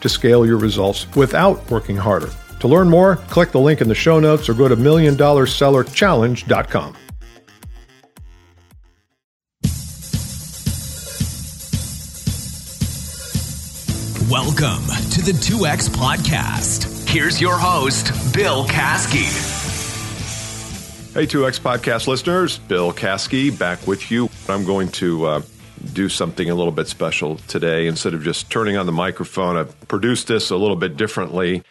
to scale your results without working harder. To learn more, click the link in the show notes or go to milliondollarsellerchallenge.com. Welcome to the 2X Podcast. Here's your host, Bill Caskey. Hey, 2X Podcast listeners, Bill Caskey back with you. I'm going to uh, do something a little bit special today. Instead of just turning on the microphone, I've produced this a little bit differently.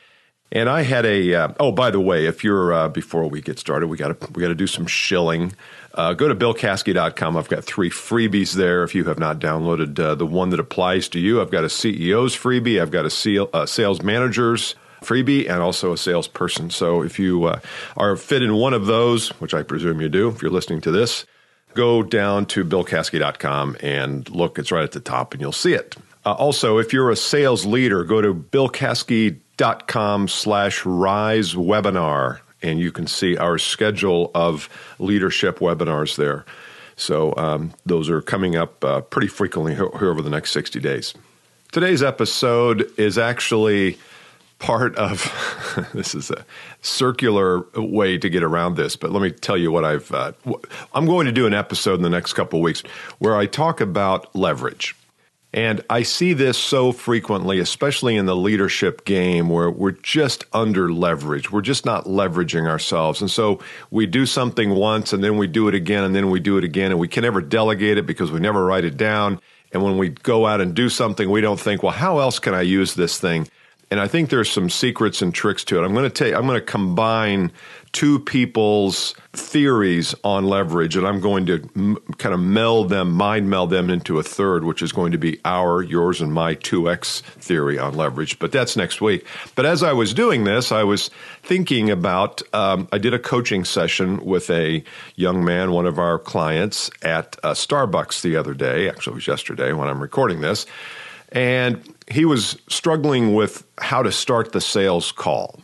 And I had a uh, oh, by the way, if you're uh, before we get started, we got to we got to do some shilling. Uh, go to billcaskey.com. I've got three freebies there. If you have not downloaded uh, the one that applies to you, I've got a CEO's freebie, I've got a uh, sales manager's freebie, and also a salesperson. So if you uh, are fit in one of those, which I presume you do, if you're listening to this, go down to billcaskey.com and look. It's right at the top, and you'll see it. Uh, also, if you're a sales leader, go to billcaskey.com slash rise webinar, and you can see our schedule of leadership webinars there. So um, those are coming up uh, pretty frequently here over the next 60 days. Today's episode is actually part of this is a circular way to get around this but let me tell you what i've uh, i'm going to do an episode in the next couple weeks where i talk about leverage. And i see this so frequently especially in the leadership game where we're just under leverage we're just not leveraging ourselves. And so we do something once and then we do it again and then we do it again and we can never delegate it because we never write it down. And when we go out and do something we don't think well how else can i use this thing and I think there's some secrets and tricks to it. I'm going to take I'm going to combine two people's theories on leverage, and I'm going to m- kind of meld them, mind meld them into a third, which is going to be our, yours, and my 2x theory on leverage. But that's next week. But as I was doing this, I was thinking about um, I did a coaching session with a young man, one of our clients, at uh, Starbucks the other day. Actually, it was yesterday when I'm recording this. And he was struggling with how to start the sales call.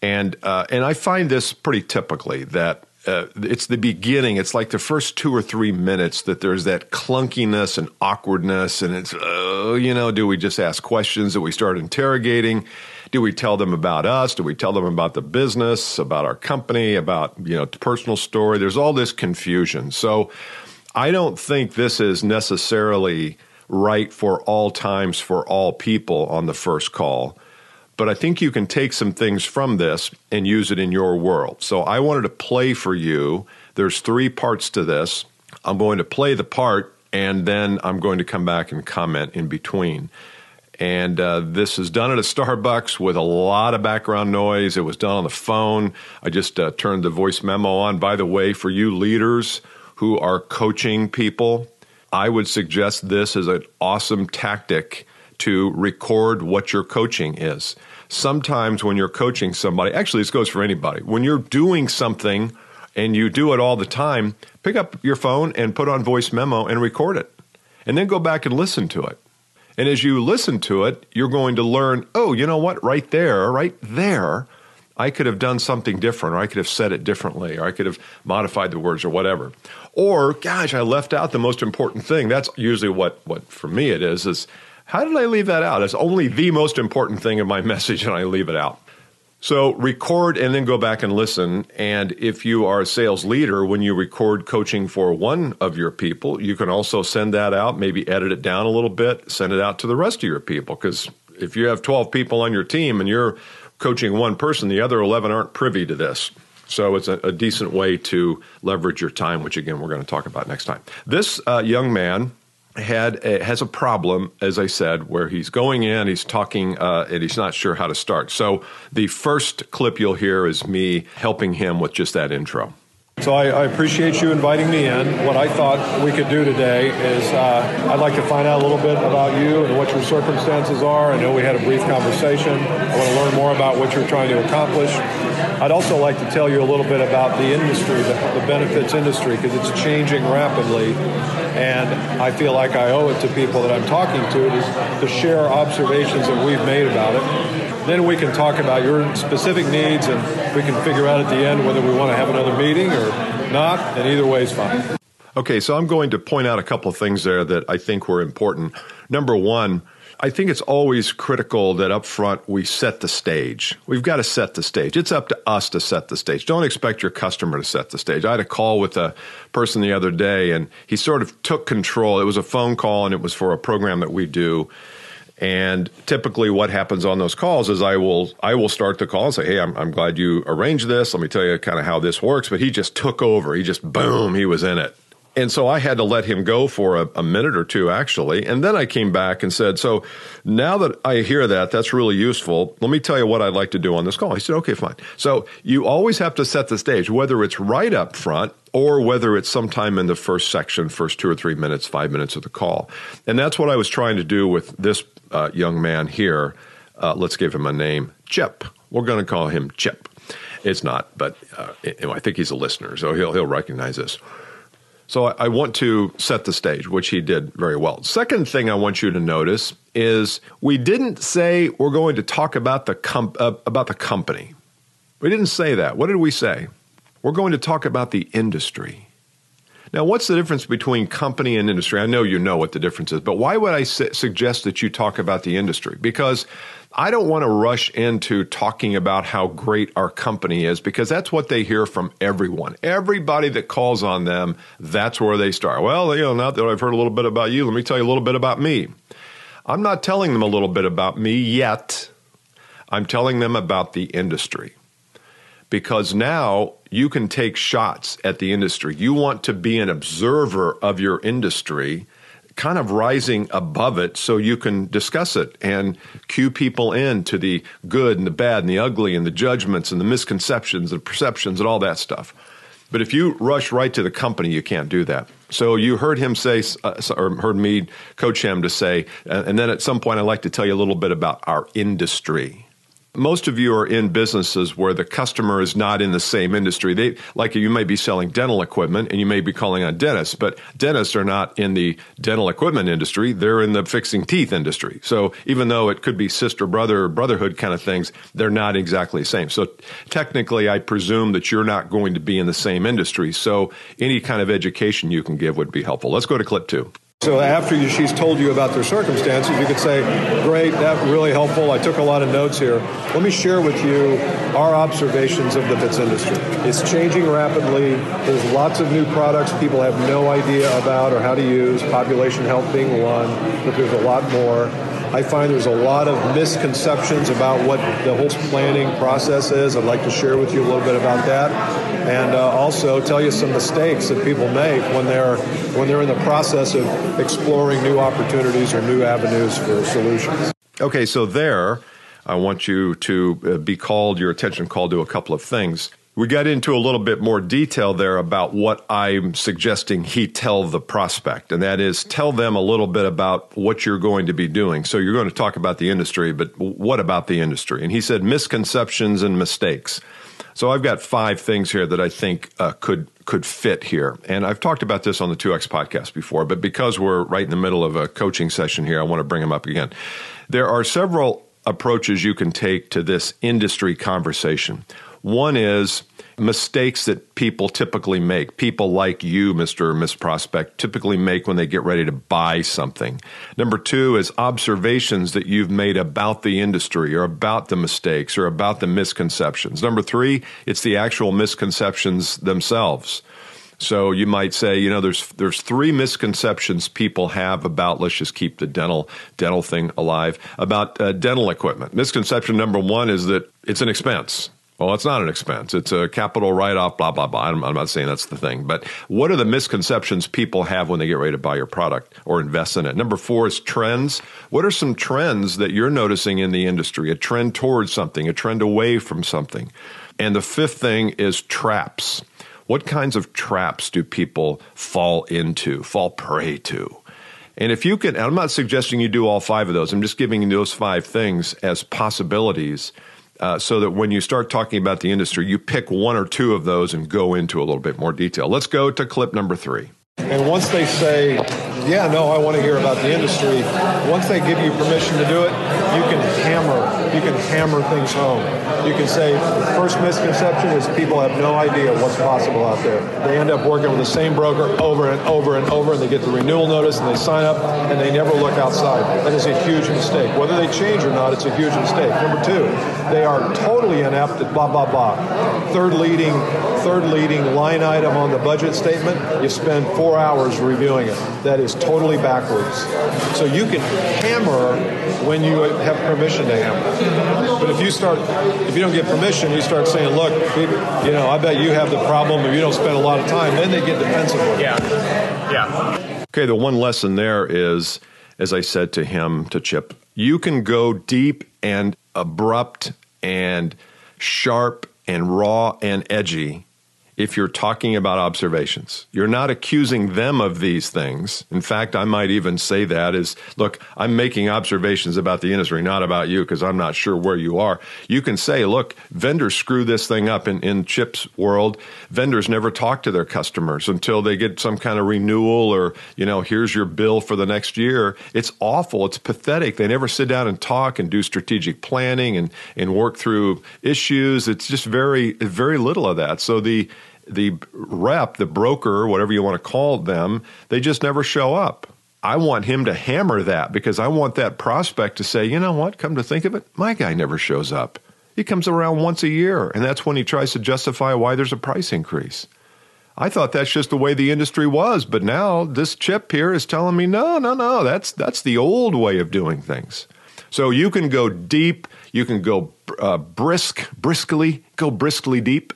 And, uh, and I find this pretty typically that uh, it's the beginning. It's like the first two or three minutes that there's that clunkiness and awkwardness. And it's, uh, you know, do we just ask questions? Do we start interrogating? Do we tell them about us? Do we tell them about the business, about our company, about, you know, personal story? There's all this confusion. So I don't think this is necessarily right for all times for all people on the first call. But I think you can take some things from this and use it in your world. So I wanted to play for you. There's three parts to this. I'm going to play the part and then I'm going to come back and comment in between. And uh, this is done at a Starbucks with a lot of background noise. It was done on the phone. I just uh, turned the voice memo on. By the way, for you leaders who are coaching people, I would suggest this as an awesome tactic to record what your coaching is. Sometimes when you're coaching somebody, actually, this goes for anybody, when you're doing something and you do it all the time, pick up your phone and put on voice memo and record it. And then go back and listen to it. And as you listen to it, you're going to learn, oh, you know what? Right there, right there, I could have done something different, or I could have said it differently, or I could have modified the words, or whatever. Or, gosh, I left out the most important thing. That's usually what, what for me it is, is how did I leave that out? It's only the most important thing in my message, and I leave it out. So record and then go back and listen. And if you are a sales leader, when you record coaching for one of your people, you can also send that out, maybe edit it down a little bit, send it out to the rest of your people. Because if you have 12 people on your team and you're coaching one person, the other 11 aren't privy to this. So it's a, a decent way to leverage your time, which again, we're going to talk about next time. This uh, young man had a, has a problem, as I said, where he's going in, he's talking, uh, and he's not sure how to start. So the first clip you'll hear is me helping him with just that intro. So I, I, appreciate you inviting me in. What I thought we could do today is uh, I'd like to find out a little bit about you and what your circumstances are. I know we had a brief conversation. I want to learn more about what you're trying to accomplish. I'd also like to tell you a little bit about the industry, the, the benefits industry, because it's changing rapidly. And I feel like I owe it to people that I'm talking to to, to share observations that we've made about it then we can talk about your specific needs and we can figure out at the end whether we want to have another meeting or not, and either way is fine. Okay, so I'm going to point out a couple of things there that I think were important. Number one, I think it's always critical that up front we set the stage. We've got to set the stage. It's up to us to set the stage. Don't expect your customer to set the stage. I had a call with a person the other day and he sort of took control. It was a phone call and it was for a program that we do and typically, what happens on those calls is I will I will start the call and say, "Hey, I'm, I'm glad you arranged this. Let me tell you kind of how this works." But he just took over. He just boom, he was in it. And so I had to let him go for a, a, minute or two, actually. And then I came back and said, So now that I hear that, that's really useful. Let me tell you what I'd like to do on this call. He said, Okay, fine. So you always have to set the stage, whether it's right up front or whether it's sometime in the first section, first two or three minutes, five minutes of the call. And that's what I was trying to do with this uh, young man here. Uh, let's give him a name Chip. We're going to call him Chip. It's not, but uh, I think he's a listener, so he'll, he'll recognize this. So I, want to set the stage, which he did very well. Second thing I want you to notice is we didn't say we're going to talk about the com- uh, about the company. We didn't say that. What did we say? We're going to talk about the industry. Now, what's the difference between company and industry? I know you know what the difference is, but why would I su- suggest that you talk about the industry? Because I don't want to rush into talking about how great our company is because that's what they hear from everyone. Everybody that calls on them, that's where they start. Well, you know, now that I've heard a little bit about you, let me tell you a little bit about me. I'm not telling them a little bit about me yet. I'm telling them about the industry because now you can take shots at the industry. You want to be an observer of your industry, kind of rising above it so you can discuss it and cue people in to the good and the bad and the ugly and the judgments and the misconceptions and perceptions and all that stuff. But if you rush right to the company, you can't do that. So you heard him say, uh, or heard me coach him to say, and then at some point, I'd like to tell you a little bit about our industry. Most of you are in businesses where the customer is not in the same industry. They like you may be selling dental equipment and you may be calling on dentists, but dentists are not in the dental equipment industry. They're in the fixing teeth industry. So even though it could be sister brother or brotherhood kind of things, they're not exactly the same. So technically I presume that you're not going to be in the same industry. So any kind of education you can give would be helpful. Let's go to clip 2. So after she's told you about their circumstances, you could say, great, that really helpful. I took a lot of notes here. Let me share with you our observations of the fits industry. It's changing rapidly. There's lots of new products people have no idea about or how to use, population health being one, but there's a lot more. I find there's a lot of misconceptions about what the whole planning process is. I'd like to share with you a little bit about that, and uh, also tell you some mistakes that people make when they're when they're in the process of exploring new opportunities or new avenues for solutions. Okay, so there, I want you to uh, be called your attention called to a couple of things. We got into a little bit more detail there about what I'm suggesting he tell the prospect, and that is tell them a little bit about what you're going to be doing. So you're going to talk about the industry, but what about the industry? And he said misconceptions and mistakes. So I've got five things here that I think uh, could could fit here. And I've talked about this on the 2X podcast before, but because we're right in the middle of a coaching session here, I want to bring them up again. There are several approaches you can take to this industry conversation. One is mistakes that people typically make. People like you, Mr. or Miss Prospect, typically make when they get ready to buy something. Number two is observations that you've made about the industry or about the mistakes or about the misconceptions. Number three, it's the actual misconceptions themselves. So you might say, you know, there's there's three misconceptions people have about let's just keep the dental dental thing alive about uh, dental equipment. Misconception number one is that it's an expense. Well, it's not an expense. It's a capital write off, blah, blah, blah. I'm, I'm, not saying that's the thing. But what are the misconceptions people have when they get ready to buy your product or invest in it? Number four is trends. What are some trends that you're noticing in the industry? A trend towards something, a trend away from something. And the fifth thing is traps. What kinds of traps do people fall into, fall prey to? And if you can, I'm not suggesting you do all five of those, I'm just giving you those five things as possibilities uh, so that when you start talking about the industry, you pick one or two of those and go into a little bit more detail. Let's go to clip number three. And once they say, yeah, no, I want to hear about the industry, once they give you permission to do it, you can hammer you can hammer things home. You can say the first misconception is people have no idea what's possible out there. They end up working with the same broker over and over and over, and they get the renewal notice and they sign up and they never look outside. That is a huge mistake. Whether they change or not, it's a huge mistake. Number two, they are totally inept at blah blah blah. Third leading, third leading line item on the budget statement. You spend four hours reviewing it. That is totally backwards. So you can hammer when you have permission to hammer. But if you start, if you don't get permission, you start saying, "Look, you know, I bet you have the problem if you don't spend a lot of time." Then they get defensive. Yeah, yeah. Okay, the one lesson there is, as I said to him, to Chip, you can go deep and abrupt and sharp and raw and edgy if you're talking about observations. You're not accusing them of these things. In fact, I might even say that is, look, I'm making observations about the industry, not about you, because I'm not sure where you are. You can say, look, vendors screw this thing up in, in Chip's world. Vendors never talk to their customers until they get some kind of renewal or, you know, here's your bill for the next year. It's awful. It's pathetic. They never sit down and talk and do strategic planning and, and work through issues. It's just very, very little of that. So the, the rep, the broker, whatever you want to call them, they just never show up. I want him to hammer that because I want that prospect to say, you know what, come to think of it, my guy never shows up. He comes around once a year, and that's when he tries to justify why there's a price increase. I thought that's just the way the industry was, but now this Chip here is telling me no, no, no, that's that's the old way of doing things. So you can go deep, you can go uh, brisk, briskly, go briskly deep,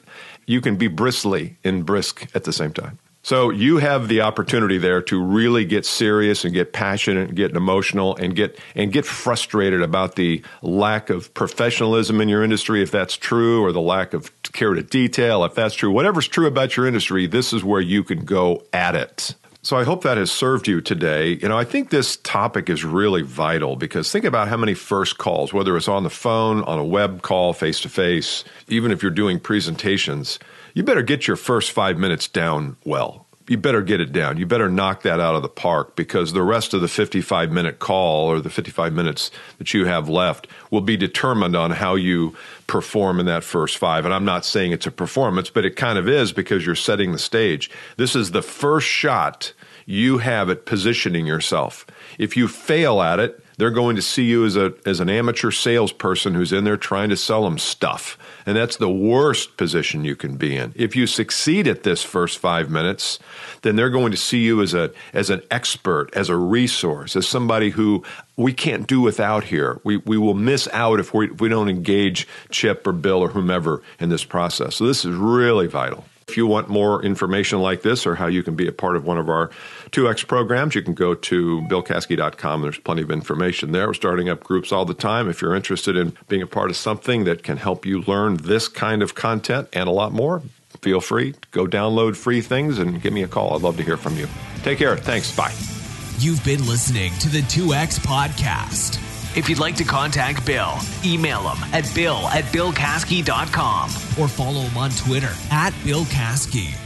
you can be bristly and brisk at the same time. So you have the opportunity there to really get serious and get passionate and get emotional and get and get frustrated about the lack of professionalism in your industry if that's true or the lack of care to detail if that's true. Whatever's true about your industry, this is where you can go at it. So I hope that has served you today. You know, I think this topic is really vital because think about how many first calls, whether it's on the phone, on a web call, face to face, even if you're doing presentations, you better get your first five minutes down well. You better get it down. You better knock that out of the park because the rest of the 55 minute call or the 55 minutes that you have left will be determined on how you perform in that first five. And I'm not saying it's a performance, but it kind of is because you're setting the stage. This is the first shot you have at positioning yourself. If you fail at it, they're going to see you as a as an amateur salesperson who's in there trying to sell them stuff. And that's the worst position you can be in. If you succeed at this first 5 minutes, then they're going to see you as a as an expert, as a resource, as somebody who we can't do without here. We we will miss out if we if we don't engage Chip or Bill or whomever in this process. So this is really vital. If you want more information like this or how you can be a part of one of our 2X programs, you can go to billcaskey.com. There's plenty of information there. We're starting up groups all the time. If you're interested in being a part of something that can help you learn this kind of content and a lot more, feel free. To go download free things and give me a call. I'd love to hear from you. Take care. Thanks. Bye. You've been listening to the 2X Podcast. If you'd like to contact Bill, email him at bill at billcaskey.com or follow him on Twitter at Bill Caskey.